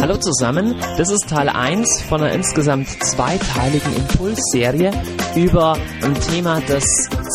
Hallo zusammen, das ist Teil 1 von einer insgesamt zweiteiligen Impulsserie über ein Thema, das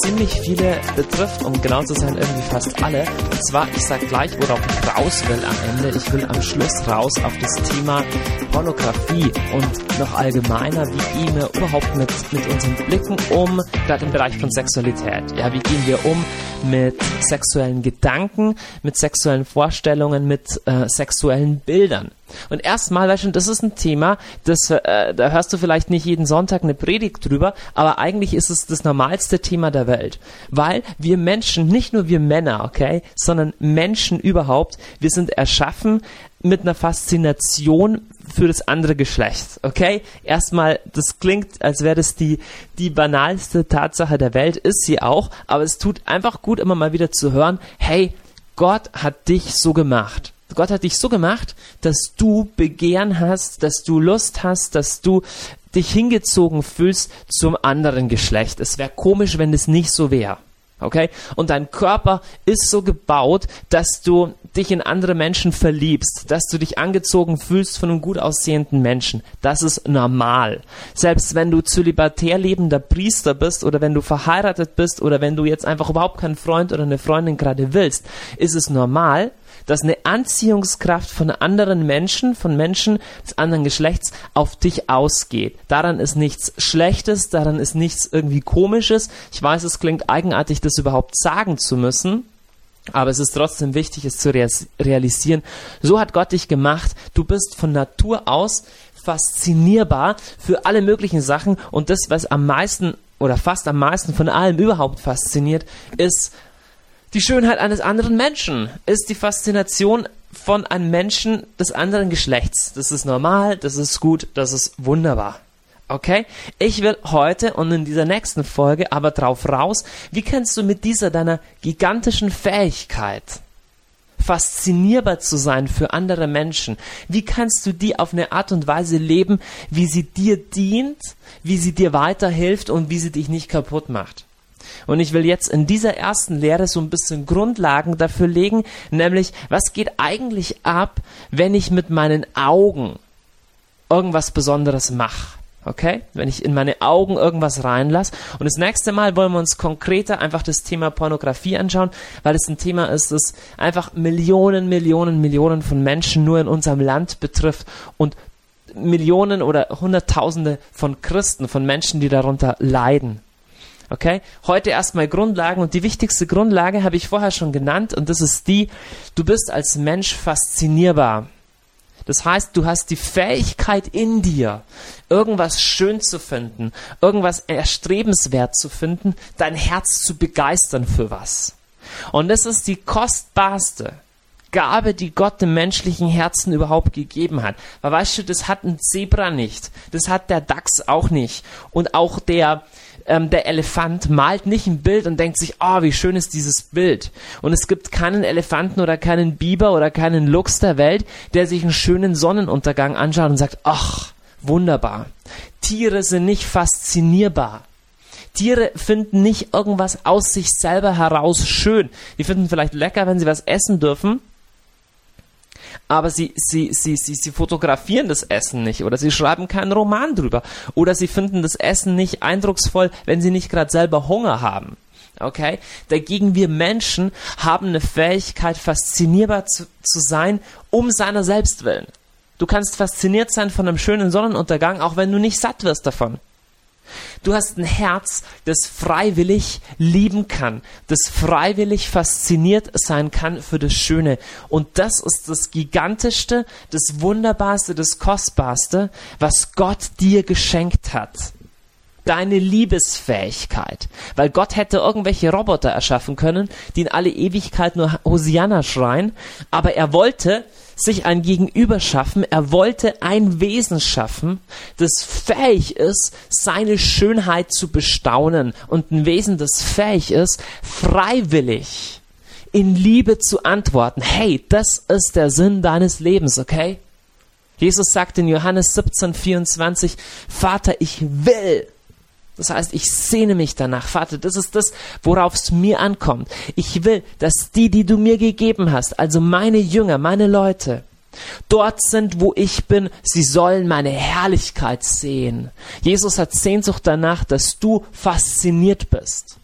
ziemlich viele betrifft, um genau zu sein, irgendwie fast alle. Und zwar, ich sag gleich, worauf ich raus will am Ende. Ich will am Schluss raus auf das Thema Pornografie und noch allgemeiner, wie gehen wir überhaupt mit, mit unseren Blicken um, gerade im Bereich von Sexualität. Ja, wie gehen wir um mit sexuellen Gedanken, mit sexuellen Vorstellungen, mit äh, sexuellen Bildern. Und erstmal, weißt du, das ist ein Thema, das, äh, da hörst du vielleicht nicht jeden Sonntag eine Predigt drüber, aber eigentlich ist es das normalste Thema der Welt. Weil wir Menschen, nicht nur wir Männer, okay, sondern Menschen überhaupt, wir sind erschaffen mit einer Faszination für das andere Geschlecht, okay? Erstmal, das klingt, als wäre das die, die banalste Tatsache der Welt, ist sie auch, aber es tut einfach gut, immer mal wieder zu hören, hey, Gott hat dich so gemacht. Gott hat dich so gemacht, dass du Begehren hast, dass du Lust hast, dass du dich hingezogen fühlst zum anderen Geschlecht. Es wäre komisch, wenn es nicht so wäre. Okay? Und dein Körper ist so gebaut, dass du dich in andere Menschen verliebst, dass du dich angezogen fühlst von einem gut aussehenden Menschen. Das ist normal. Selbst wenn du zölibatär lebender Priester bist oder wenn du verheiratet bist oder wenn du jetzt einfach überhaupt keinen Freund oder eine Freundin gerade willst, ist es normal, dass eine Anziehungskraft von anderen Menschen, von Menschen des anderen Geschlechts auf dich ausgeht. Daran ist nichts Schlechtes, daran ist nichts irgendwie Komisches. Ich weiß, es klingt eigenartig, das überhaupt sagen zu müssen. Aber es ist trotzdem wichtig, es zu realisieren. So hat Gott dich gemacht. Du bist von Natur aus faszinierbar für alle möglichen Sachen. Und das, was am meisten oder fast am meisten von allem überhaupt fasziniert, ist die Schönheit eines anderen Menschen ist die Faszination von einem Menschen des anderen Geschlechts. Das ist normal, das ist gut, das ist wunderbar. Okay? Ich will heute und in dieser nächsten Folge aber drauf raus, wie kannst du mit dieser deiner gigantischen Fähigkeit faszinierbar zu sein für andere Menschen? Wie kannst du die auf eine Art und Weise leben, wie sie dir dient, wie sie dir weiterhilft und wie sie dich nicht kaputt macht? Und ich will jetzt in dieser ersten Lehre so ein bisschen Grundlagen dafür legen, nämlich was geht eigentlich ab, wenn ich mit meinen Augen irgendwas Besonderes mache. Okay? Wenn ich in meine Augen irgendwas reinlasse. Und das nächste Mal wollen wir uns konkreter einfach das Thema Pornografie anschauen, weil es ein Thema ist, das einfach Millionen, Millionen, Millionen von Menschen nur in unserem Land betrifft und Millionen oder Hunderttausende von Christen, von Menschen, die darunter leiden. Okay? Heute erstmal Grundlagen und die wichtigste Grundlage habe ich vorher schon genannt und das ist die, du bist als Mensch faszinierbar. Das heißt, du hast die Fähigkeit in dir, irgendwas schön zu finden, irgendwas erstrebenswert zu finden, dein Herz zu begeistern für was. Und das ist die kostbarste Gabe, die Gott dem menschlichen Herzen überhaupt gegeben hat. Weil weißt du, das hat ein Zebra nicht, das hat der Dachs auch nicht und auch der ähm, der Elefant malt nicht ein Bild und denkt sich, oh, wie schön ist dieses Bild. Und es gibt keinen Elefanten oder keinen Biber oder keinen Luchs der Welt, der sich einen schönen Sonnenuntergang anschaut und sagt, ach, wunderbar. Tiere sind nicht faszinierbar. Tiere finden nicht irgendwas aus sich selber heraus schön. Die finden vielleicht lecker, wenn sie was essen dürfen, aber sie, sie, sie, sie, sie fotografieren das Essen nicht oder sie schreiben keinen Roman drüber oder sie finden das Essen nicht eindrucksvoll, wenn sie nicht gerade selber Hunger haben. Okay? Dagegen wir Menschen haben eine Fähigkeit, faszinierbar zu, zu sein, um seiner selbst willen. Du kannst fasziniert sein von einem schönen Sonnenuntergang, auch wenn du nicht satt wirst davon. Du hast ein Herz, das freiwillig lieben kann, das freiwillig fasziniert sein kann für das Schöne. Und das ist das Gigantischste, das Wunderbarste, das Kostbarste, was Gott dir geschenkt hat deine Liebesfähigkeit. Weil Gott hätte irgendwelche Roboter erschaffen können, die in alle Ewigkeit nur Hosianna schreien, aber er wollte sich ein Gegenüber schaffen, er wollte ein Wesen schaffen, das fähig ist, seine Schönheit zu bestaunen und ein Wesen, das fähig ist, freiwillig in Liebe zu antworten. Hey, das ist der Sinn deines Lebens, okay? Jesus sagt in Johannes 17, 24, Vater, ich will, Das heißt, ich sehne mich danach. Vater, das ist das, worauf es mir ankommt. Ich will, dass die, die du mir gegeben hast, also meine Jünger, meine Leute, dort sind, wo ich bin, sie sollen meine Herrlichkeit sehen. Jesus hat Sehnsucht danach, dass du fasziniert bist.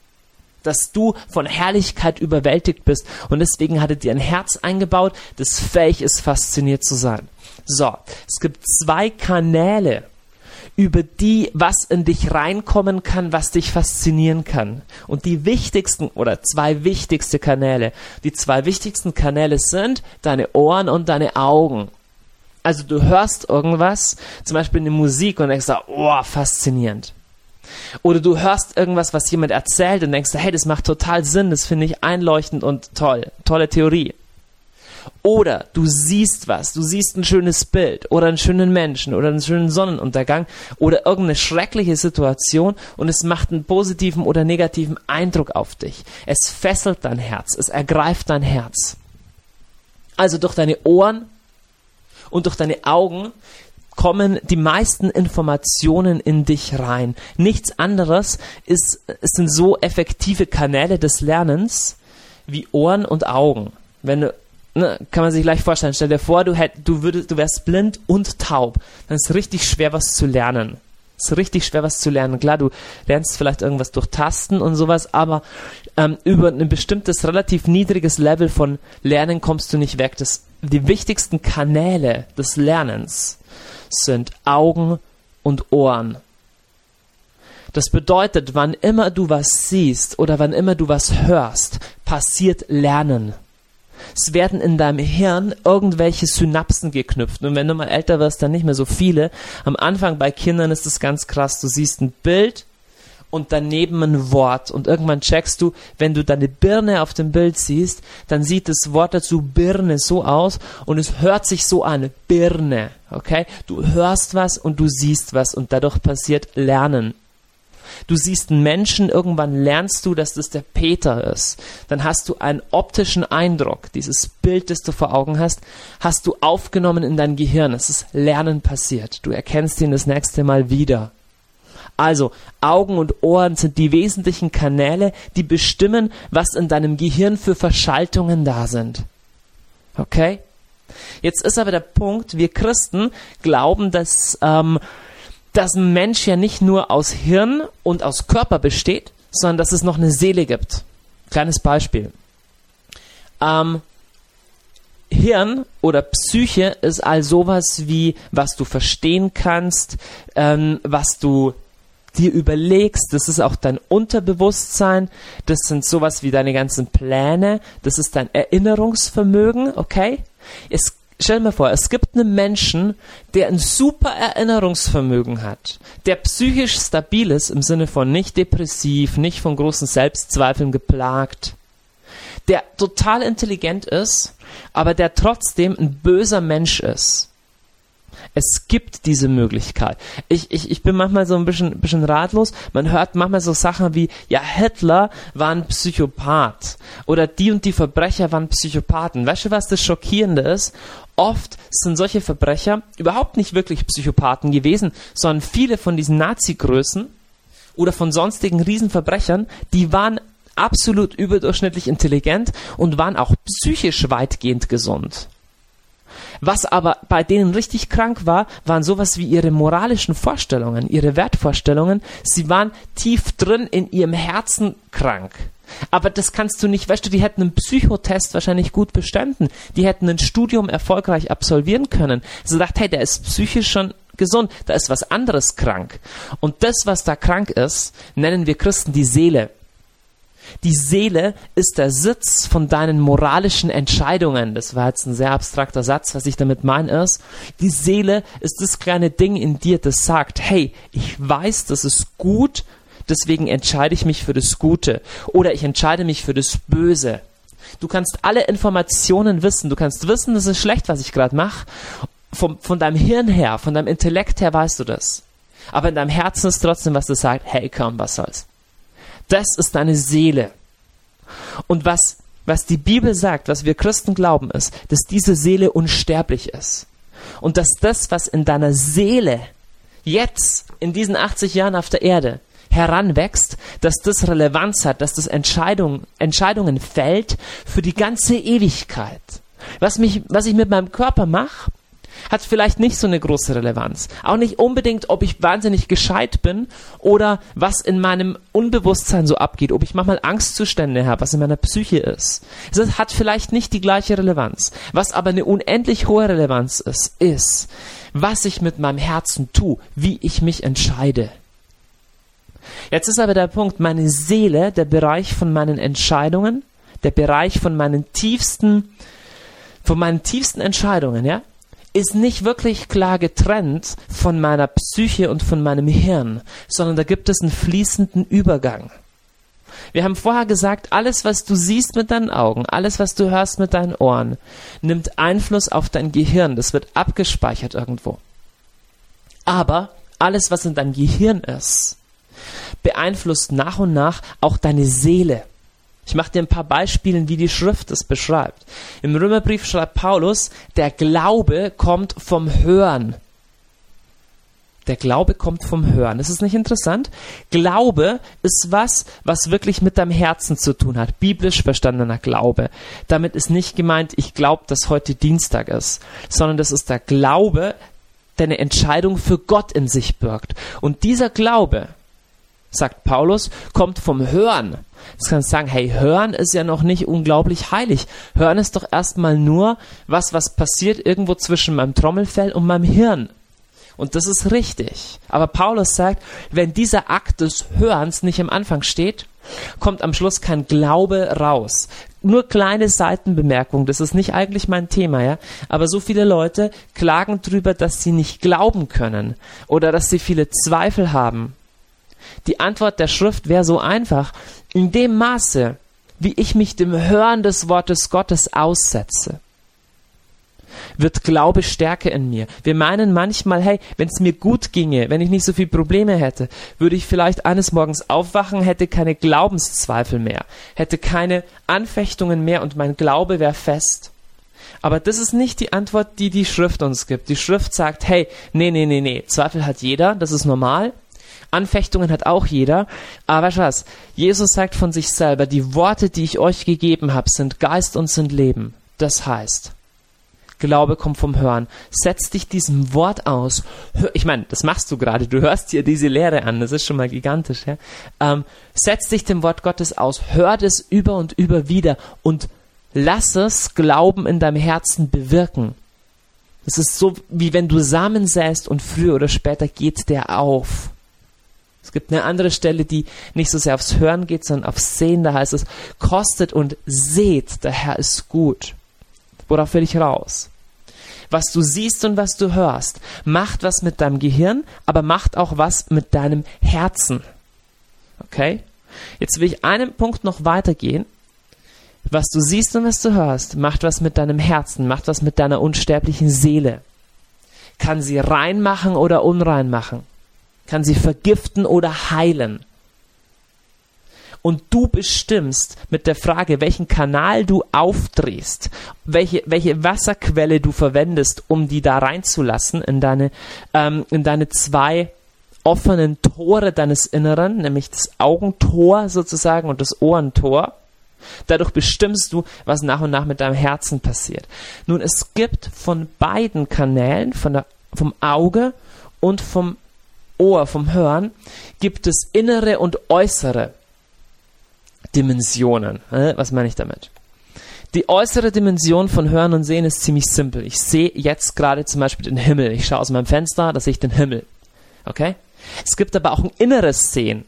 Dass du von Herrlichkeit überwältigt bist. Und deswegen hat er dir ein Herz eingebaut, das fähig ist, fasziniert zu sein. So, es gibt zwei Kanäle, über die, was in dich reinkommen kann, was dich faszinieren kann. Und die wichtigsten oder zwei wichtigste Kanäle, die zwei wichtigsten Kanäle sind deine Ohren und deine Augen. Also du hörst irgendwas, zum Beispiel eine Musik und denkst, oh, faszinierend. Oder du hörst irgendwas, was jemand erzählt und denkst, hey, das macht total Sinn, das finde ich einleuchtend und toll, tolle Theorie. Oder du siehst was, du siehst ein schönes Bild oder einen schönen Menschen oder einen schönen Sonnenuntergang oder irgendeine schreckliche Situation und es macht einen positiven oder negativen Eindruck auf dich. Es fesselt dein Herz, es ergreift dein Herz. Also durch deine Ohren und durch deine Augen kommen die meisten Informationen in dich rein. Nichts anderes ist, es sind so effektive Kanäle des Lernens wie Ohren und Augen. Wenn du ne, kann man sich gleich vorstellen. Stell dir vor, du, hätt, du, würdest, du wärst blind und taub. Dann ist es richtig schwer, was zu lernen. Es ist richtig schwer, was zu lernen. Klar, du lernst vielleicht irgendwas durch Tasten und sowas, aber ähm, über ein bestimmtes, relativ niedriges Level von Lernen kommst du nicht weg. Das, die wichtigsten Kanäle des Lernens sind Augen und Ohren. Das bedeutet, wann immer du was siehst oder wann immer du was hörst, passiert Lernen es werden in deinem Hirn irgendwelche Synapsen geknüpft. Und wenn du mal älter wirst, dann nicht mehr so viele. Am Anfang bei Kindern ist es ganz krass. Du siehst ein Bild und daneben ein Wort. Und irgendwann checkst du, wenn du deine Birne auf dem Bild siehst, dann sieht das Wort dazu Birne so aus und es hört sich so an. Birne. Okay? Du hörst was und du siehst was und dadurch passiert Lernen du siehst einen Menschen, irgendwann lernst du, dass das der Peter ist. Dann hast du einen optischen Eindruck, dieses Bild, das du vor Augen hast, hast du aufgenommen in dein Gehirn. Es ist Lernen passiert. Du erkennst ihn das nächste Mal wieder. Also, Augen und Ohren sind die wesentlichen Kanäle, die bestimmen, was in deinem Gehirn für Verschaltungen da sind. Okay? Jetzt ist aber der Punkt, wir Christen glauben, dass ähm, dass ein Mensch ja nicht nur aus Hirn und aus Körper besteht, sondern dass es noch eine Seele gibt. Kleines Beispiel. Ähm, Hirn oder Psyche ist all sowas wie, was du verstehen kannst, ähm, was du dir überlegst, das ist auch dein Unterbewusstsein, das sind sowas wie deine ganzen Pläne, das ist dein Erinnerungsvermögen, okay? Es stell dir mal vor, es gibt einen Menschen, der ein super Erinnerungsvermögen hat, der psychisch stabil ist im Sinne von nicht depressiv, nicht von großen Selbstzweifeln geplagt, der total intelligent ist, aber der trotzdem ein böser Mensch ist. Es gibt diese Möglichkeit. Ich, ich, ich bin manchmal so ein bisschen, bisschen ratlos. Man hört manchmal so Sachen wie, ja, Hitler war ein Psychopath. Oder die und die Verbrecher waren Psychopathen. Weißt du, was das Schockierende ist? Oft sind solche Verbrecher überhaupt nicht wirklich Psychopathen gewesen, sondern viele von diesen Nazi-Größen oder von sonstigen Riesenverbrechern, die waren absolut überdurchschnittlich intelligent und waren auch psychisch weitgehend gesund. Was aber bei denen richtig krank war, waren sowas wie ihre moralischen Vorstellungen, ihre Wertvorstellungen. Sie waren tief drin in ihrem Herzen krank. Aber das kannst du nicht, weißt du, die hätten einen Psychotest wahrscheinlich gut bestanden. Die hätten ein Studium erfolgreich absolvieren können. Sie dachte, hey, der ist psychisch schon gesund, da ist was anderes krank. Und das, was da krank ist, nennen wir Christen die Seele. Die Seele ist der Sitz von deinen moralischen Entscheidungen. Das war jetzt ein sehr abstrakter Satz. Was ich damit meine ist, die Seele ist das kleine Ding in dir, das sagt, hey, ich weiß, das ist gut, deswegen entscheide ich mich für das Gute. Oder ich entscheide mich für das Böse. Du kannst alle Informationen wissen. Du kannst wissen, das ist schlecht, was ich gerade mache. Von, von deinem Hirn her, von deinem Intellekt her weißt du das. Aber in deinem Herzen ist trotzdem was, das sagt, hey komm, was soll's. Das ist deine Seele. Und was, was die Bibel sagt, was wir Christen glauben, ist, dass diese Seele unsterblich ist. Und dass das, was in deiner Seele jetzt, in diesen 80 Jahren auf der Erde, heranwächst, dass das Relevanz hat, dass das Entscheidung, Entscheidungen fällt für die ganze Ewigkeit. Was, mich, was ich mit meinem Körper mache, hat vielleicht nicht so eine große Relevanz. Auch nicht unbedingt, ob ich wahnsinnig gescheit bin oder was in meinem Unbewusstsein so abgeht, ob ich manchmal Angstzustände habe, was in meiner Psyche ist. Es hat vielleicht nicht die gleiche Relevanz. Was aber eine unendlich hohe Relevanz ist, ist, was ich mit meinem Herzen tue, wie ich mich entscheide. Jetzt ist aber der Punkt, meine Seele, der Bereich von meinen Entscheidungen, der Bereich von meinen tiefsten, von meinen tiefsten Entscheidungen, ja, ist nicht wirklich klar getrennt von meiner Psyche und von meinem Hirn, sondern da gibt es einen fließenden Übergang. Wir haben vorher gesagt, alles, was du siehst mit deinen Augen, alles, was du hörst mit deinen Ohren, nimmt Einfluss auf dein Gehirn. Das wird abgespeichert irgendwo. Aber alles, was in deinem Gehirn ist, beeinflusst nach und nach auch deine Seele. Ich mache dir ein paar Beispiele, wie die Schrift es beschreibt. Im Römerbrief schreibt Paulus, der Glaube kommt vom Hören. Der Glaube kommt vom Hören. Ist nicht interessant. Glaube ist was, was wirklich mit deinem Herzen zu tun hat. Biblisch verstandener Glaube. Damit ist nicht gemeint, ich glaube, dass heute Dienstag ist, sondern das ist der Glaube, der eine Entscheidung für Gott in sich birgt. Und dieser Glaube, sagt Paulus, kommt vom Hören. Jetzt kannst du sagen, hey, Hören ist ja noch nicht unglaublich heilig. Hören ist doch erstmal nur was, was passiert irgendwo zwischen meinem Trommelfell und meinem Hirn. Und das ist richtig. Aber Paulus sagt, wenn dieser Akt des Hörens nicht am Anfang steht, kommt am Schluss kein Glaube raus. Nur kleine Seitenbemerkung, das ist nicht eigentlich mein Thema, ja. Aber so viele Leute klagen drüber, dass sie nicht glauben können oder dass sie viele Zweifel haben. Die Antwort der Schrift wäre so einfach. In dem Maße, wie ich mich dem Hören des Wortes Gottes aussetze, wird Glaube stärker in mir. Wir meinen manchmal, hey, wenn es mir gut ginge, wenn ich nicht so viele Probleme hätte, würde ich vielleicht eines Morgens aufwachen, hätte keine Glaubenszweifel mehr, hätte keine Anfechtungen mehr und mein Glaube wäre fest. Aber das ist nicht die Antwort, die die Schrift uns gibt. Die Schrift sagt, hey, nee, nee, nee, nee, Zweifel hat jeder, das ist normal. Anfechtungen hat auch jeder. Aber weißt du was? Jesus sagt von sich selber, die Worte, die ich euch gegeben habe, sind Geist und sind Leben. Das heißt, Glaube kommt vom Hören. Setz dich diesem Wort aus. Ich meine, das machst du gerade. Du hörst dir diese Lehre an. Das ist schon mal gigantisch. Ja? Ähm, setz dich dem Wort Gottes aus. Hör es über und über wieder und lass es Glauben in deinem Herzen bewirken. Es ist so, wie wenn du Samen säst und früher oder später geht der auf. Es gibt eine andere Stelle, die nicht so sehr aufs Hören geht, sondern aufs Sehen. Da heißt es, kostet und seht, der Herr ist gut. Worauf will ich raus? Was du siehst und was du hörst, macht was mit deinem Gehirn, aber macht auch was mit deinem Herzen. Okay? Jetzt will ich einen Punkt noch weitergehen. Was du siehst und was du hörst, macht was mit deinem Herzen, macht was mit deiner unsterblichen Seele. Kann sie reinmachen oder unrein machen kann sie vergiften oder heilen. Und du bestimmst mit der Frage, welchen Kanal du aufdrehst, welche, welche Wasserquelle du verwendest, um die da reinzulassen in deine, ähm, in deine zwei offenen Tore deines Inneren, nämlich das Augentor sozusagen und das Ohrentor. Dadurch bestimmst du, was nach und nach mit deinem Herzen passiert. Nun, es gibt von beiden Kanälen, von der, vom Auge und vom Ohr, vom Hören, gibt es innere und äußere Dimensionen. Was meine ich damit? Die äußere Dimension von Hören und Sehen ist ziemlich simpel. Ich sehe jetzt gerade zum Beispiel den Himmel. Ich schaue aus meinem Fenster, da sehe ich den Himmel. Okay? Es gibt aber auch ein inneres Sehen.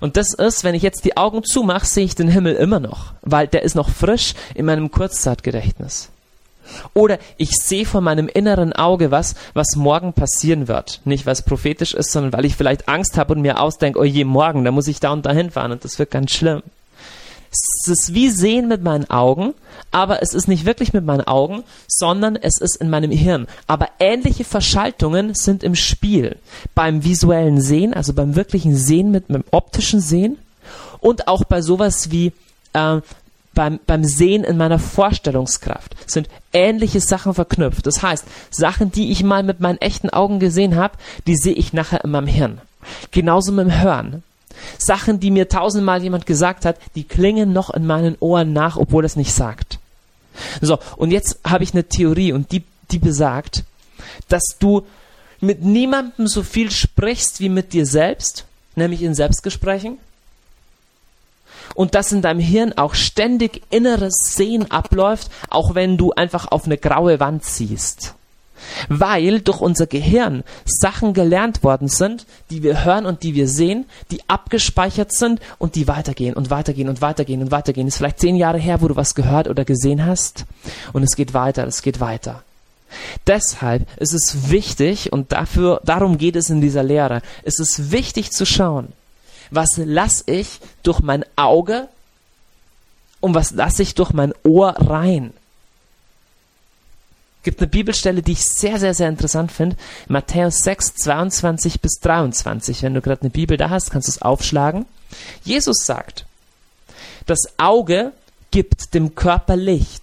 Und das ist, wenn ich jetzt die Augen zumache, sehe ich den Himmel immer noch, weil der ist noch frisch in meinem Kurzzeitgedächtnis. Oder ich sehe vor meinem inneren Auge was, was morgen passieren wird. Nicht, weil es prophetisch ist, sondern weil ich vielleicht Angst habe und mir ausdenke, oh je, morgen, da muss ich da und dahin fahren und das wird ganz schlimm. Es ist wie sehen mit meinen Augen, aber es ist nicht wirklich mit meinen Augen, sondern es ist in meinem Hirn. Aber ähnliche Verschaltungen sind im Spiel. Beim visuellen Sehen, also beim wirklichen Sehen mit, mit dem optischen Sehen und auch bei sowas wie äh, beim, beim Sehen in meiner Vorstellungskraft sind ähnliche Sachen verknüpft. Das heißt, Sachen, die ich mal mit meinen echten Augen gesehen habe, die sehe ich nachher in meinem Hirn. Genauso mit dem Hören. Sachen, die mir tausendmal jemand gesagt hat, die klingen noch in meinen Ohren nach, obwohl es nicht sagt. So, und jetzt habe ich eine Theorie und die, die besagt, dass du mit niemandem so viel sprichst wie mit dir selbst, nämlich in Selbstgesprächen. Und dass in deinem Hirn auch ständig inneres Sehen abläuft, auch wenn du einfach auf eine graue Wand ziehst weil durch unser Gehirn Sachen gelernt worden sind, die wir hören und die wir sehen, die abgespeichert sind und die weitergehen und weitergehen und weitergehen und weitergehen. Ist vielleicht zehn Jahre her, wo du was gehört oder gesehen hast und es geht weiter, es geht weiter. Deshalb ist es wichtig, und dafür, darum geht es in dieser Lehre, es ist wichtig zu schauen, was lasse ich durch mein Auge und was lasse ich durch mein Ohr rein gibt eine Bibelstelle, die ich sehr, sehr, sehr interessant finde. Matthäus 6, 22 bis 23. Wenn du gerade eine Bibel da hast, kannst du es aufschlagen. Jesus sagt, das Auge gibt dem Körper Licht.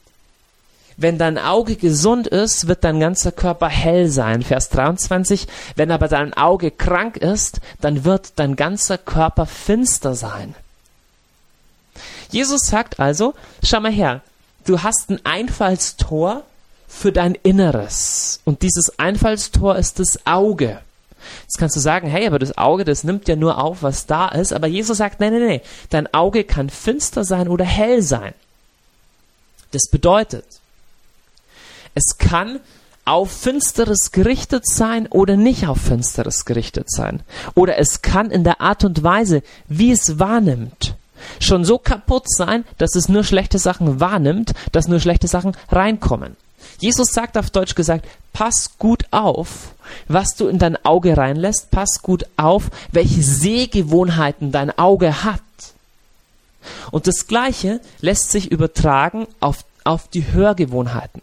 Wenn dein Auge gesund ist, wird dein ganzer Körper hell sein. Vers 23. Wenn aber dein Auge krank ist, dann wird dein ganzer Körper finster sein. Jesus sagt also, schau mal her, du hast ein Einfallstor für dein Inneres. Und dieses Einfallstor ist das Auge. Jetzt kannst du sagen, hey, aber das Auge, das nimmt ja nur auf, was da ist. Aber Jesus sagt, nein, nein, nein, dein Auge kann finster sein oder hell sein. Das bedeutet, es kann auf Finsteres gerichtet sein oder nicht auf Finsteres gerichtet sein. Oder es kann in der Art und Weise, wie es wahrnimmt, schon so kaputt sein, dass es nur schlechte Sachen wahrnimmt, dass nur schlechte Sachen reinkommen. Jesus sagt auf Deutsch gesagt, pass gut auf, was du in dein Auge reinlässt, pass gut auf, welche Sehgewohnheiten dein Auge hat. Und das Gleiche lässt sich übertragen auf, auf die Hörgewohnheiten.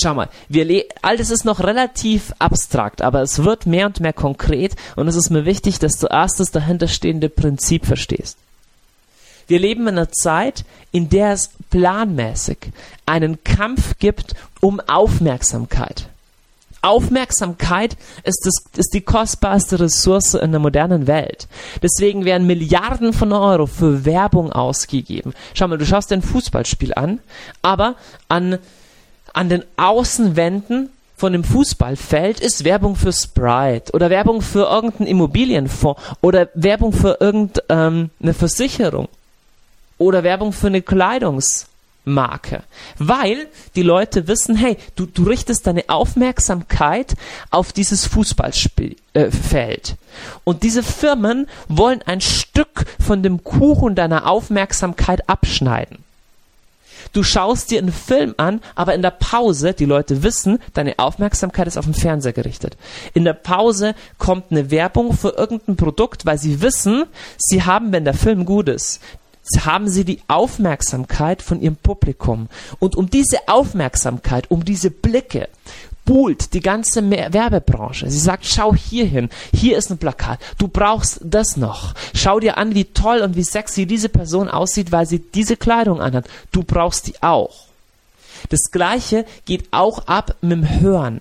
Schau mal, wir all das ist noch relativ abstrakt, aber es wird mehr und mehr konkret und es ist mir wichtig, dass du erst das dahinterstehende Prinzip verstehst. Wir leben in einer Zeit, in der es planmäßig einen Kampf gibt um Aufmerksamkeit. Aufmerksamkeit ist, das, ist die kostbarste Ressource in der modernen Welt. Deswegen werden Milliarden von Euro für Werbung ausgegeben. Schau mal, du schaust dir ein Fußballspiel an, aber an, an den Außenwänden von dem Fußballfeld ist Werbung für Sprite oder Werbung für irgendeinen Immobilienfonds oder Werbung für irgendeine ähm, Versicherung oder Werbung für eine Kleidungsmarke. Weil die Leute wissen, hey, du, du richtest deine Aufmerksamkeit auf dieses Fußballfeld. Äh, und diese Firmen wollen ein Stück von dem Kuchen deiner Aufmerksamkeit abschneiden. Du schaust dir einen Film an, aber in der Pause, die Leute wissen, deine Aufmerksamkeit ist auf den Fernseher gerichtet. In der Pause kommt eine Werbung für irgendein Produkt, weil sie wissen, sie haben, wenn der Film gut ist, haben sie die Aufmerksamkeit von ihrem Publikum. Und um diese Aufmerksamkeit, um diese Blicke, buhlt die ganze Werbebranche. Sie sagt, schau hier hin, hier ist ein Plakat, du brauchst das noch. Schau dir an, wie toll und wie sexy diese Person aussieht, weil sie diese Kleidung anhat. Du brauchst die auch. Das gleiche geht auch ab mit dem Hören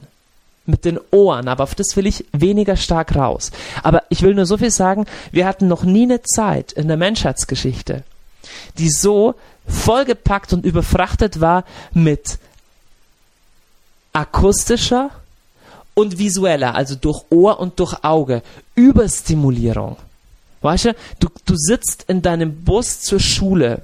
mit den Ohren, aber auf das will ich weniger stark raus. Aber ich will nur so viel sagen, wir hatten noch nie eine Zeit in der Menschheitsgeschichte, die so vollgepackt und überfrachtet war mit akustischer und visueller, also durch Ohr und durch Auge, Überstimulierung. Weißt du, du, du sitzt in deinem Bus zur Schule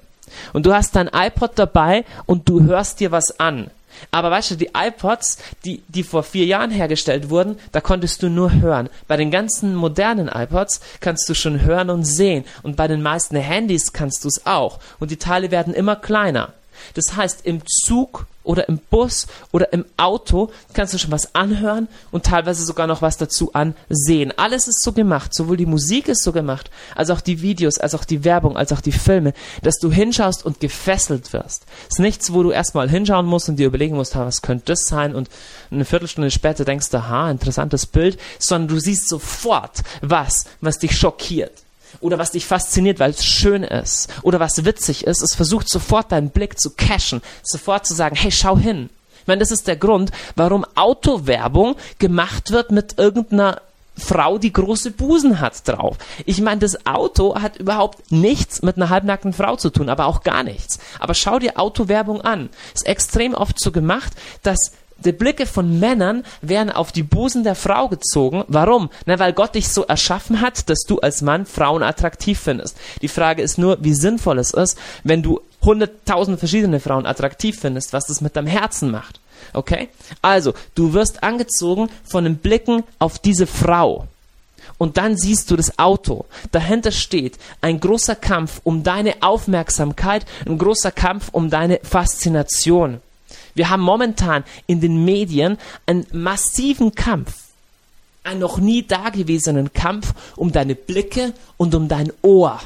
und du hast dein iPod dabei und du hörst dir was an. Aber weißt du, die iPods, die, die vor vier Jahren hergestellt wurden, da konntest du nur hören. Bei den ganzen modernen iPods kannst du schon hören und sehen. Und bei den meisten Handys kannst du es auch. Und die Teile werden immer kleiner. Das heißt, im Zug oder im Bus oder im Auto kannst du schon was anhören und teilweise sogar noch was dazu ansehen. Alles ist so gemacht, sowohl die Musik ist so gemacht, als auch die Videos, als auch die Werbung, als auch die Filme, dass du hinschaust und gefesselt wirst. Es ist nichts, wo du erstmal hinschauen musst und dir überlegen musst, was könnte das sein und eine Viertelstunde später denkst du, ha, interessantes Bild, sondern du siehst sofort was, was dich schockiert oder was dich fasziniert, weil es schön ist oder was witzig ist, es versucht sofort deinen Blick zu cashen, sofort zu sagen, hey, schau hin. Ich meine, das ist der Grund, warum Autowerbung gemacht wird mit irgendeiner Frau, die große Busen hat, drauf. Ich meine, das Auto hat überhaupt nichts mit einer halbnackten Frau zu tun, aber auch gar nichts. Aber schau dir Autowerbung an. Ist extrem oft so gemacht, dass die Blicke von Männern werden auf die Busen der Frau gezogen. Warum? Na, weil Gott dich so erschaffen hat, dass du als Mann Frauen attraktiv findest. Die Frage ist nur, wie sinnvoll es ist, wenn du hunderttausend verschiedene Frauen attraktiv findest, was das mit deinem Herzen macht. Okay? Also, du wirst angezogen von den Blicken auf diese Frau. Und dann siehst du das Auto. Dahinter steht ein großer Kampf um deine Aufmerksamkeit, ein großer Kampf um deine Faszination. Wir haben momentan in den Medien einen massiven Kampf, einen noch nie dagewesenen Kampf um deine Blicke und um dein Ohr.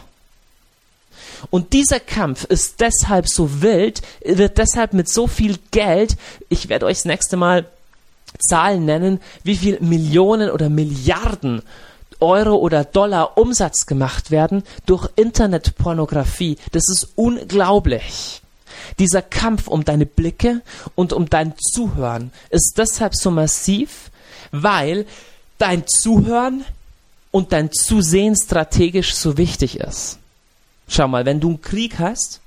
Und dieser Kampf ist deshalb so wild, wird deshalb mit so viel Geld, ich werde euch das nächste Mal Zahlen nennen, wie viel Millionen oder Milliarden Euro oder Dollar Umsatz gemacht werden durch Internetpornografie. Das ist unglaublich. Dieser Kampf um deine Blicke und um dein Zuhören ist deshalb so massiv, weil dein Zuhören und dein Zusehen strategisch so wichtig ist. Schau mal, wenn du einen Krieg hast,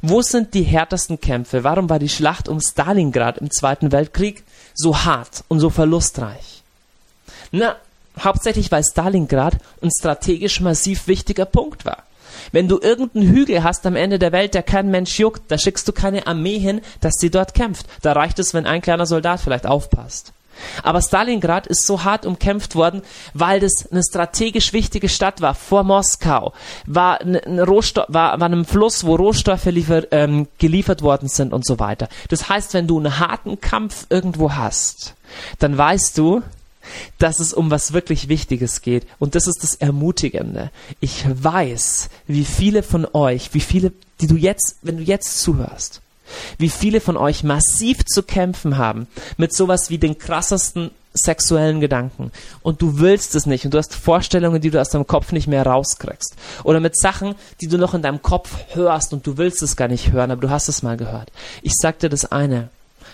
wo sind die härtesten Kämpfe? Warum war die Schlacht um Stalingrad im Zweiten Weltkrieg so hart und so verlustreich? Na, hauptsächlich weil Stalingrad ein strategisch massiv wichtiger Punkt war. Wenn du irgendeinen Hügel hast am Ende der Welt, der kein Mensch juckt, da schickst du keine Armee hin, dass sie dort kämpft. Da reicht es, wenn ein kleiner Soldat vielleicht aufpasst. Aber Stalingrad ist so hart umkämpft worden, weil das eine strategisch wichtige Stadt war, vor Moskau, war, ein Rohstoff, war, war einem Fluss, wo Rohstoffe liefer, ähm, geliefert worden sind und so weiter. Das heißt, wenn du einen harten Kampf irgendwo hast, dann weißt du, dass es um was wirklich Wichtiges geht. Und das ist das Ermutigende. Ich weiß, wie viele von euch, wie viele, die du jetzt, wenn du jetzt zuhörst, wie viele von euch massiv zu kämpfen haben mit sowas wie den krassesten sexuellen Gedanken und du willst es nicht und du hast Vorstellungen, die du aus deinem Kopf nicht mehr rauskriegst oder mit Sachen, die du noch in deinem Kopf hörst und du willst es gar nicht hören, aber du hast es mal gehört. Ich sag dir das eine.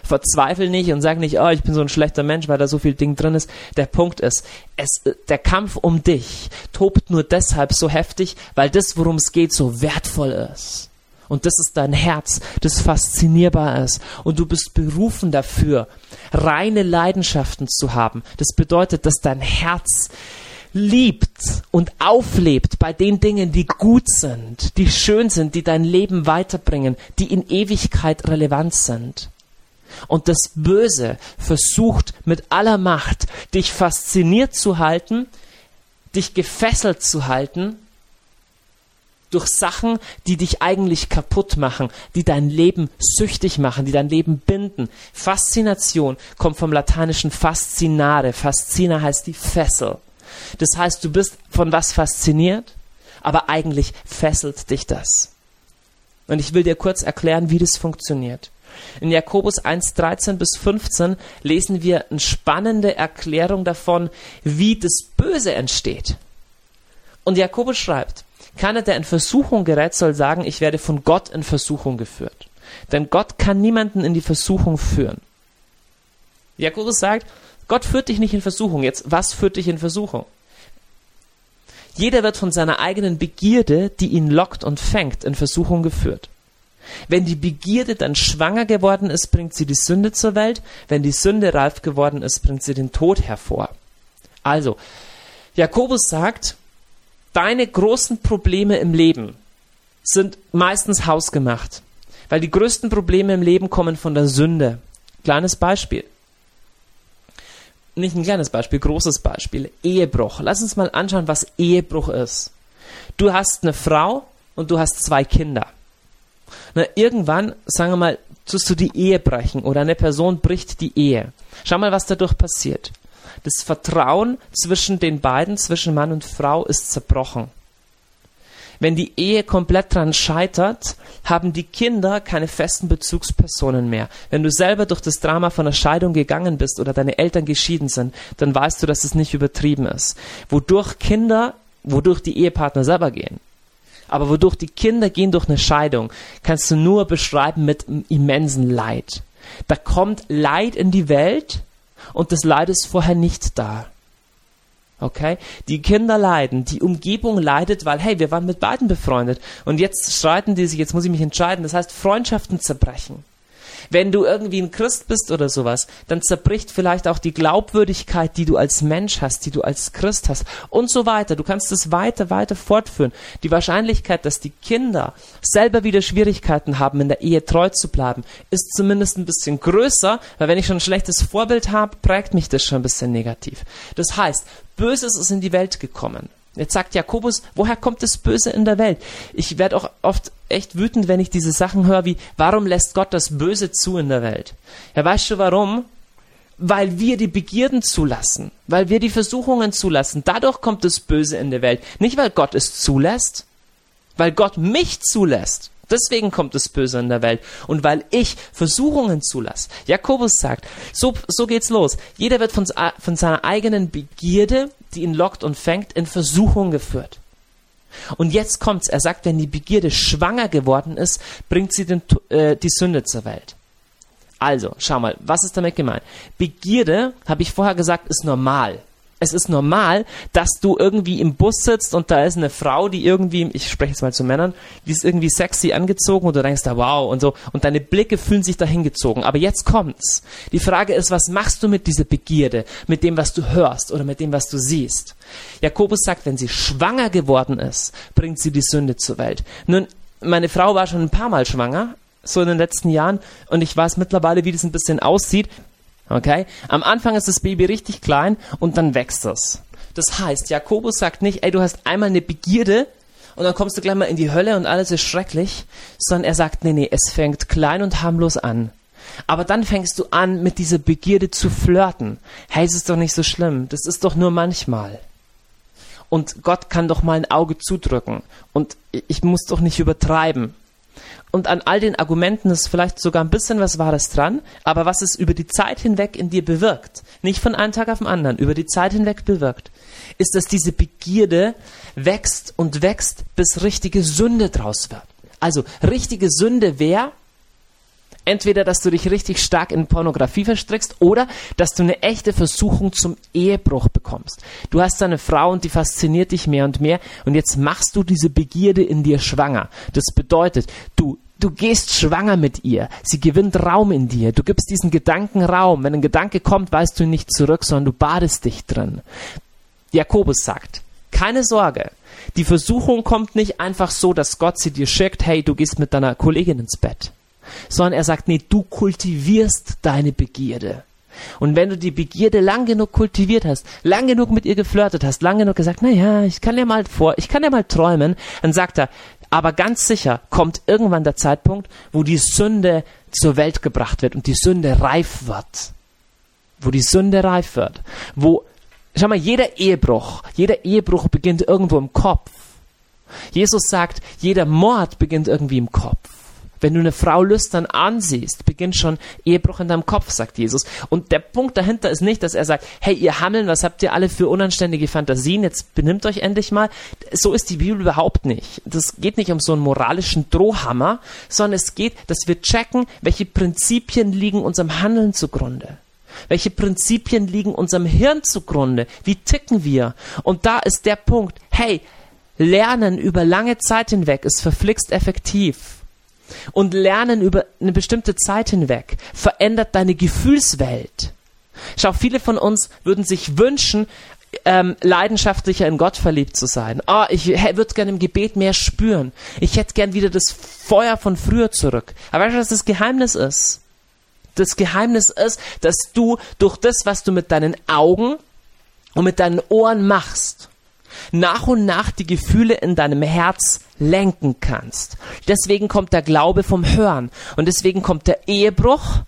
Verzweifel nicht und sag nicht, oh, ich bin so ein schlechter Mensch, weil da so viel Ding drin ist. Der Punkt ist, es, der Kampf um dich tobt nur deshalb so heftig, weil das, worum es geht, so wertvoll ist. Und das ist dein Herz, das faszinierbar ist. Und du bist berufen dafür, reine Leidenschaften zu haben. Das bedeutet, dass dein Herz liebt und auflebt bei den Dingen, die gut sind, die schön sind, die dein Leben weiterbringen, die in Ewigkeit relevant sind. Und das Böse versucht mit aller Macht, dich fasziniert zu halten, dich gefesselt zu halten durch Sachen, die dich eigentlich kaputt machen, die dein Leben süchtig machen, die dein Leben binden. Faszination kommt vom lateinischen fascinare. Faszina heißt die Fessel. Das heißt, du bist von was fasziniert, aber eigentlich fesselt dich das. Und ich will dir kurz erklären, wie das funktioniert. In Jakobus 1, 13 bis 15 lesen wir eine spannende Erklärung davon, wie das Böse entsteht. Und Jakobus schreibt, keiner, der in Versuchung gerät, soll sagen, ich werde von Gott in Versuchung geführt. Denn Gott kann niemanden in die Versuchung führen. Jakobus sagt, Gott führt dich nicht in Versuchung. Jetzt, was führt dich in Versuchung? Jeder wird von seiner eigenen Begierde, die ihn lockt und fängt, in Versuchung geführt. Wenn die Begierde dann schwanger geworden ist, bringt sie die Sünde zur Welt. Wenn die Sünde reif geworden ist, bringt sie den Tod hervor. Also, Jakobus sagt, deine großen Probleme im Leben sind meistens hausgemacht. Weil die größten Probleme im Leben kommen von der Sünde. Kleines Beispiel. Nicht ein kleines Beispiel, großes Beispiel. Ehebruch. Lass uns mal anschauen, was Ehebruch ist. Du hast eine Frau und du hast zwei Kinder. Na, irgendwann, sagen wir mal, tust du die Ehe brechen oder eine Person bricht die Ehe. Schau mal, was dadurch passiert. Das Vertrauen zwischen den beiden, zwischen Mann und Frau, ist zerbrochen. Wenn die Ehe komplett dran scheitert, haben die Kinder keine festen Bezugspersonen mehr. Wenn du selber durch das Drama von der Scheidung gegangen bist oder deine Eltern geschieden sind, dann weißt du, dass es nicht übertrieben ist. Wodurch Kinder, wodurch die Ehepartner selber gehen, aber wodurch die Kinder gehen durch eine Scheidung, kannst du nur beschreiben mit immensen Leid. Da kommt Leid in die Welt und das Leid ist vorher nicht da. Okay? Die Kinder leiden, die Umgebung leidet, weil, hey, wir waren mit beiden befreundet. Und jetzt streiten die sich, jetzt muss ich mich entscheiden. Das heißt, Freundschaften zerbrechen. Wenn du irgendwie ein Christ bist oder sowas, dann zerbricht vielleicht auch die Glaubwürdigkeit, die du als Mensch hast, die du als Christ hast und so weiter. Du kannst es weiter, weiter fortführen. Die Wahrscheinlichkeit, dass die Kinder selber wieder Schwierigkeiten haben, in der Ehe treu zu bleiben, ist zumindest ein bisschen größer, weil wenn ich schon ein schlechtes Vorbild habe, prägt mich das schon ein bisschen negativ. Das heißt, Böses ist in die Welt gekommen. Jetzt sagt Jakobus, woher kommt das Böse in der Welt? Ich werde auch oft echt wütend, wenn ich diese Sachen höre, wie, warum lässt Gott das Böse zu in der Welt? Ja, weißt du warum? Weil wir die Begierden zulassen, weil wir die Versuchungen zulassen. Dadurch kommt das Böse in der Welt. Nicht, weil Gott es zulässt, weil Gott mich zulässt. Deswegen kommt das Böse in der Welt. Und weil ich Versuchungen zulasse. Jakobus sagt, so, so geht's los. Jeder wird von, von seiner eigenen Begierde die ihn lockt und fängt, in Versuchung geführt. Und jetzt kommt's. Er sagt, wenn die Begierde schwanger geworden ist, bringt sie den, äh, die Sünde zur Welt. Also, schau mal, was ist damit gemeint? Begierde, habe ich vorher gesagt, ist normal es ist normal, dass du irgendwie im Bus sitzt und da ist eine Frau, die irgendwie, ich spreche jetzt mal zu Männern, die ist irgendwie sexy angezogen und du denkst da wow und so und deine Blicke fühlen sich dahin gezogen. Aber jetzt kommt's. Die Frage ist, was machst du mit dieser Begierde, mit dem, was du hörst oder mit dem, was du siehst? Jakobus sagt, wenn sie schwanger geworden ist, bringt sie die Sünde zur Welt. Nun, meine Frau war schon ein paar Mal schwanger, so in den letzten Jahren, und ich weiß mittlerweile, wie das ein bisschen aussieht. Okay? Am Anfang ist das Baby richtig klein und dann wächst es. Das heißt, Jakobus sagt nicht, ey, du hast einmal eine Begierde und dann kommst du gleich mal in die Hölle und alles ist schrecklich, sondern er sagt, nee, nee, es fängt klein und harmlos an. Aber dann fängst du an, mit dieser Begierde zu flirten. Hey, es ist doch nicht so schlimm. Das ist doch nur manchmal. Und Gott kann doch mal ein Auge zudrücken. Und ich muss doch nicht übertreiben und an all den Argumenten ist vielleicht sogar ein bisschen was Wahres dran, aber was es über die Zeit hinweg in dir bewirkt, nicht von einem Tag auf den anderen, über die Zeit hinweg bewirkt, ist, dass diese Begierde wächst und wächst, bis richtige Sünde draus wird. Also richtige Sünde wäre, entweder, dass du dich richtig stark in Pornografie verstrickst oder dass du eine echte Versuchung zum Ehebruch bekommst. Du hast eine Frau und die fasziniert dich mehr und mehr und jetzt machst du diese Begierde in dir schwanger. Das bedeutet, du Du gehst schwanger mit ihr. Sie gewinnt Raum in dir. Du gibst diesen Gedanken Raum. Wenn ein Gedanke kommt, weißt du ihn nicht zurück, sondern du badest dich drin. Jakobus sagt, keine Sorge. Die Versuchung kommt nicht einfach so, dass Gott sie dir schickt, hey, du gehst mit deiner Kollegin ins Bett sondern er sagt, nee, du kultivierst deine Begierde. Und wenn du die Begierde lang genug kultiviert hast, lang genug mit ihr geflirtet hast, lang genug gesagt, na ja, ich kann ja mal vor, ich kann ja mal träumen, dann sagt er, aber ganz sicher kommt irgendwann der Zeitpunkt, wo die Sünde zur Welt gebracht wird und die Sünde reif wird. Wo die Sünde reif wird. Wo, schau mal, jeder Ehebruch, jeder Ehebruch beginnt irgendwo im Kopf. Jesus sagt, jeder Mord beginnt irgendwie im Kopf. Wenn du eine Frau lüstern ansiehst, beginnt schon Ehebruch in deinem Kopf, sagt Jesus. Und der Punkt dahinter ist nicht, dass er sagt, hey, ihr Hammeln, was habt ihr alle für unanständige Fantasien? Jetzt benimmt euch endlich mal. So ist die Bibel überhaupt nicht. Das geht nicht um so einen moralischen Drohhammer, sondern es geht, dass wir checken, welche Prinzipien liegen unserem Handeln zugrunde. Welche Prinzipien liegen unserem Hirn zugrunde? Wie ticken wir? Und da ist der Punkt, hey, Lernen über lange Zeit hinweg ist verflixt effektiv und Lernen über eine bestimmte Zeit hinweg verändert deine Gefühlswelt. Schau, viele von uns würden sich wünschen, ähm, leidenschaftlicher in Gott verliebt zu sein. Oh, ich würde gerne im Gebet mehr spüren. Ich hätte gern wieder das Feuer von früher zurück. Aber weißt du, was das Geheimnis ist? Das Geheimnis ist, dass du durch das, was du mit deinen Augen und mit deinen Ohren machst, nach und nach die Gefühle in deinem Herz lenken kannst. Deswegen kommt der Glaube vom Hören und deswegen kommt der Ehebruch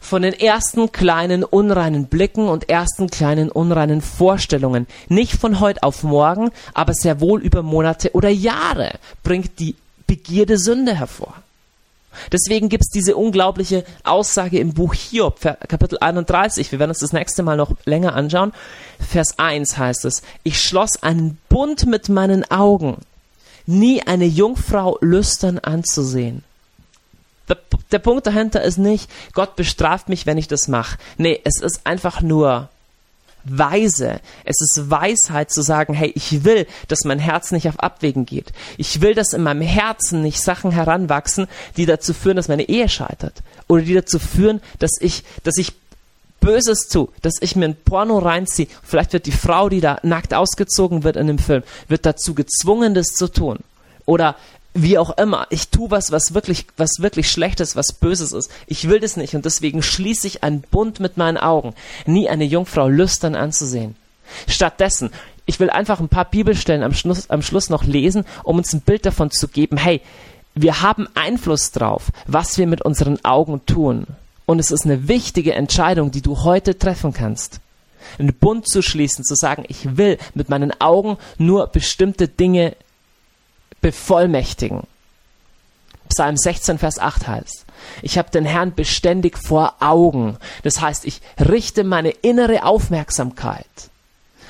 von den ersten kleinen unreinen Blicken und ersten kleinen unreinen Vorstellungen. Nicht von heute auf morgen, aber sehr wohl über Monate oder Jahre bringt die Begierde Sünde hervor. Deswegen gibt es diese unglaubliche Aussage im Buch Hiob, Kapitel 31. Wir werden uns das nächste Mal noch länger anschauen. Vers 1 heißt es, ich schloss einen Bund mit meinen Augen, nie eine Jungfrau lüstern anzusehen. Der, der Punkt dahinter ist nicht, Gott bestraft mich, wenn ich das mache. Nee, es ist einfach nur, weise. Es ist Weisheit zu sagen, hey, ich will, dass mein Herz nicht auf Abwägen geht. Ich will, dass in meinem Herzen nicht Sachen heranwachsen, die dazu führen, dass meine Ehe scheitert. Oder die dazu führen, dass ich, dass ich Böses zu, dass ich mir ein Porno reinziehe. Vielleicht wird die Frau, die da nackt ausgezogen wird in dem Film, wird dazu gezwungen, das zu tun. Oder wie auch immer, ich tue was, was wirklich, was wirklich Schlechtes, was Böses ist. Ich will das nicht und deswegen schließe ich einen Bund mit meinen Augen, nie eine Jungfrau lüstern anzusehen. Stattdessen, ich will einfach ein paar Bibelstellen am Schluss, am Schluss noch lesen, um uns ein Bild davon zu geben, hey, wir haben Einfluss drauf, was wir mit unseren Augen tun. Und es ist eine wichtige Entscheidung, die du heute treffen kannst. Einen Bund zu schließen, zu sagen, ich will mit meinen Augen nur bestimmte Dinge bevollmächtigen. Psalm 16, Vers 8 heißt, ich habe den Herrn beständig vor Augen. Das heißt, ich richte meine innere Aufmerksamkeit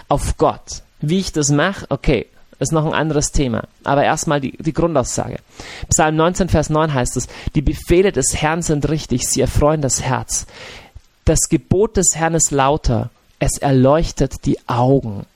auf Gott. Wie ich das mache, okay, ist noch ein anderes Thema. Aber erstmal die, die Grundaussage. Psalm 19, Vers 9 heißt es, die Befehle des Herrn sind richtig, sie erfreuen das Herz. Das Gebot des Herrn ist lauter, es erleuchtet die Augen.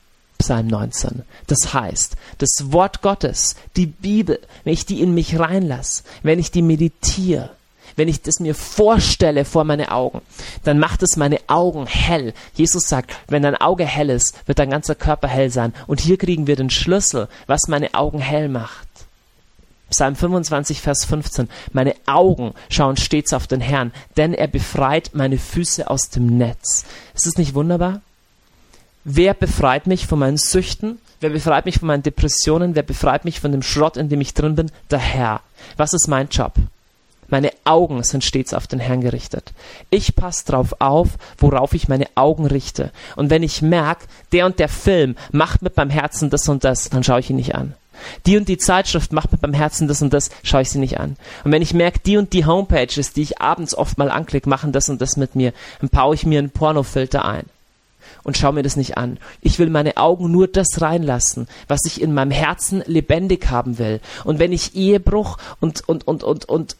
Psalm 19. Das heißt, das Wort Gottes, die Bibel, wenn ich die in mich reinlasse, wenn ich die meditiere, wenn ich das mir vorstelle vor meine Augen, dann macht es meine Augen hell. Jesus sagt, wenn dein Auge hell ist, wird dein ganzer Körper hell sein. Und hier kriegen wir den Schlüssel, was meine Augen hell macht. Psalm 25, Vers 15. Meine Augen schauen stets auf den Herrn, denn er befreit meine Füße aus dem Netz. Ist es nicht wunderbar? Wer befreit mich von meinen Süchten? Wer befreit mich von meinen Depressionen? Wer befreit mich von dem Schrott, in dem ich drin bin? Der Herr. Was ist mein Job? Meine Augen sind stets auf den Herrn gerichtet. Ich passe drauf auf, worauf ich meine Augen richte. Und wenn ich merke, der und der Film macht mit meinem Herzen das und das, dann schaue ich ihn nicht an. Die und die Zeitschrift macht mit meinem Herzen das und das, schaue ich sie nicht an. Und wenn ich merke, die und die Homepages, die ich abends oft mal anklicke, machen das und das mit mir, dann baue ich mir einen Pornofilter ein und schau mir das nicht an. Ich will meine Augen nur das reinlassen, was ich in meinem Herzen lebendig haben will. Und wenn ich Ehebruch und, und, und, und, und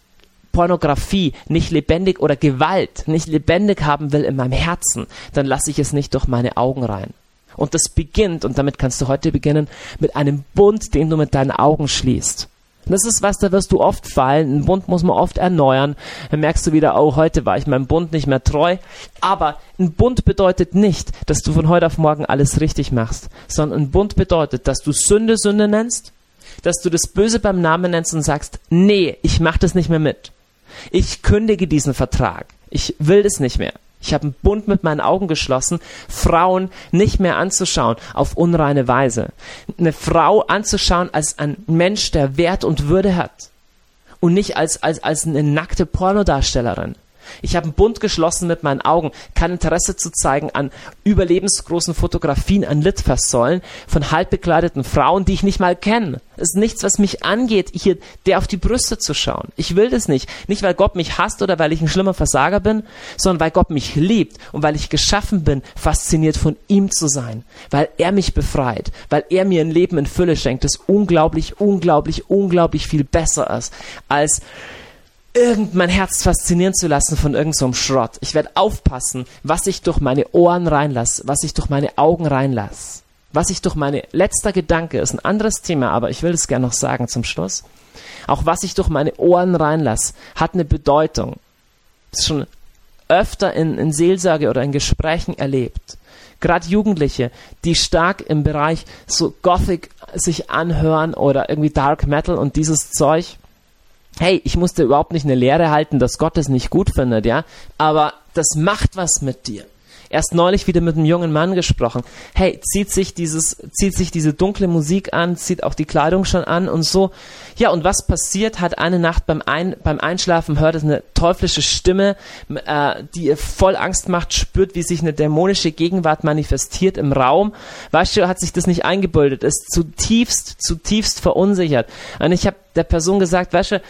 Pornografie nicht lebendig oder Gewalt nicht lebendig haben will in meinem Herzen, dann lasse ich es nicht durch meine Augen rein. Und das beginnt, und damit kannst du heute beginnen, mit einem Bund, den du mit deinen Augen schließt. Das ist was, da wirst du oft fallen. Ein Bund muss man oft erneuern. Dann merkst du wieder, oh, heute war ich meinem Bund nicht mehr treu. Aber ein Bund bedeutet nicht, dass du von heute auf morgen alles richtig machst, sondern ein Bund bedeutet, dass du Sünde Sünde nennst, dass du das Böse beim Namen nennst und sagst, nee, ich mach das nicht mehr mit. Ich kündige diesen Vertrag. Ich will das nicht mehr. Ich habe einen Bund mit meinen Augen geschlossen, Frauen nicht mehr anzuschauen auf unreine Weise. Eine Frau anzuschauen als ein Mensch, der Wert und Würde hat. Und nicht als, als, als eine nackte Pornodarstellerin. Ich habe einen Bund geschlossen mit meinen Augen, kein Interesse zu zeigen an überlebensgroßen Fotografien an Litfaßsäulen von halbbekleideten Frauen, die ich nicht mal kenne. Es ist nichts, was mich angeht, hier der auf die Brüste zu schauen. Ich will das nicht. Nicht, weil Gott mich hasst oder weil ich ein schlimmer Versager bin, sondern weil Gott mich liebt und weil ich geschaffen bin, fasziniert von ihm zu sein. Weil er mich befreit, weil er mir ein Leben in Fülle schenkt, das unglaublich, unglaublich, unglaublich viel besser ist als irgend mein Herz faszinieren zu lassen von irgendeinem so Schrott. Ich werde aufpassen, was ich durch meine Ohren reinlasse, was ich durch meine Augen reinlasse. Was ich durch meine letzter Gedanke ist ein anderes Thema, aber ich will es gerne noch sagen zum Schluss. Auch was ich durch meine Ohren reinlasse, hat eine Bedeutung. Das ist schon öfter in, in Seelsorge oder in Gesprächen erlebt. Gerade Jugendliche, die stark im Bereich so Gothic sich anhören oder irgendwie Dark Metal und dieses Zeug, hey, ich musste überhaupt nicht eine Lehre halten, dass Gott es nicht gut findet, ja, aber das macht was mit dir. Erst neulich wieder mit einem jungen Mann gesprochen. Hey, zieht sich dieses, zieht sich diese dunkle Musik an, zieht auch die Kleidung schon an und so. Ja, und was passiert? Hat eine Nacht beim, Ein, beim Einschlafen hört es eine teuflische Stimme, äh, die ihr voll Angst macht, spürt, wie sich eine dämonische Gegenwart manifestiert im Raum. Weißt du, hat sich das nicht eingebildet, ist zutiefst, zutiefst verunsichert. Und ich habe der Person gesagt, weißt du,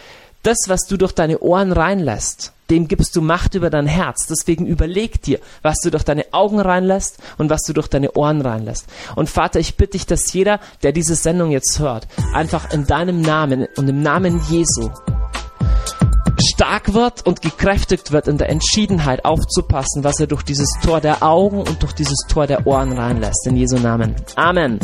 das, was du durch deine Ohren reinlässt, dem gibst du Macht über dein Herz. Deswegen überleg dir, was du durch deine Augen reinlässt und was du durch deine Ohren reinlässt. Und Vater, ich bitte dich, dass jeder, der diese Sendung jetzt hört, einfach in deinem Namen und im Namen Jesu stark wird und gekräftigt wird in der Entschiedenheit aufzupassen, was er durch dieses Tor der Augen und durch dieses Tor der Ohren reinlässt. In Jesu Namen. Amen.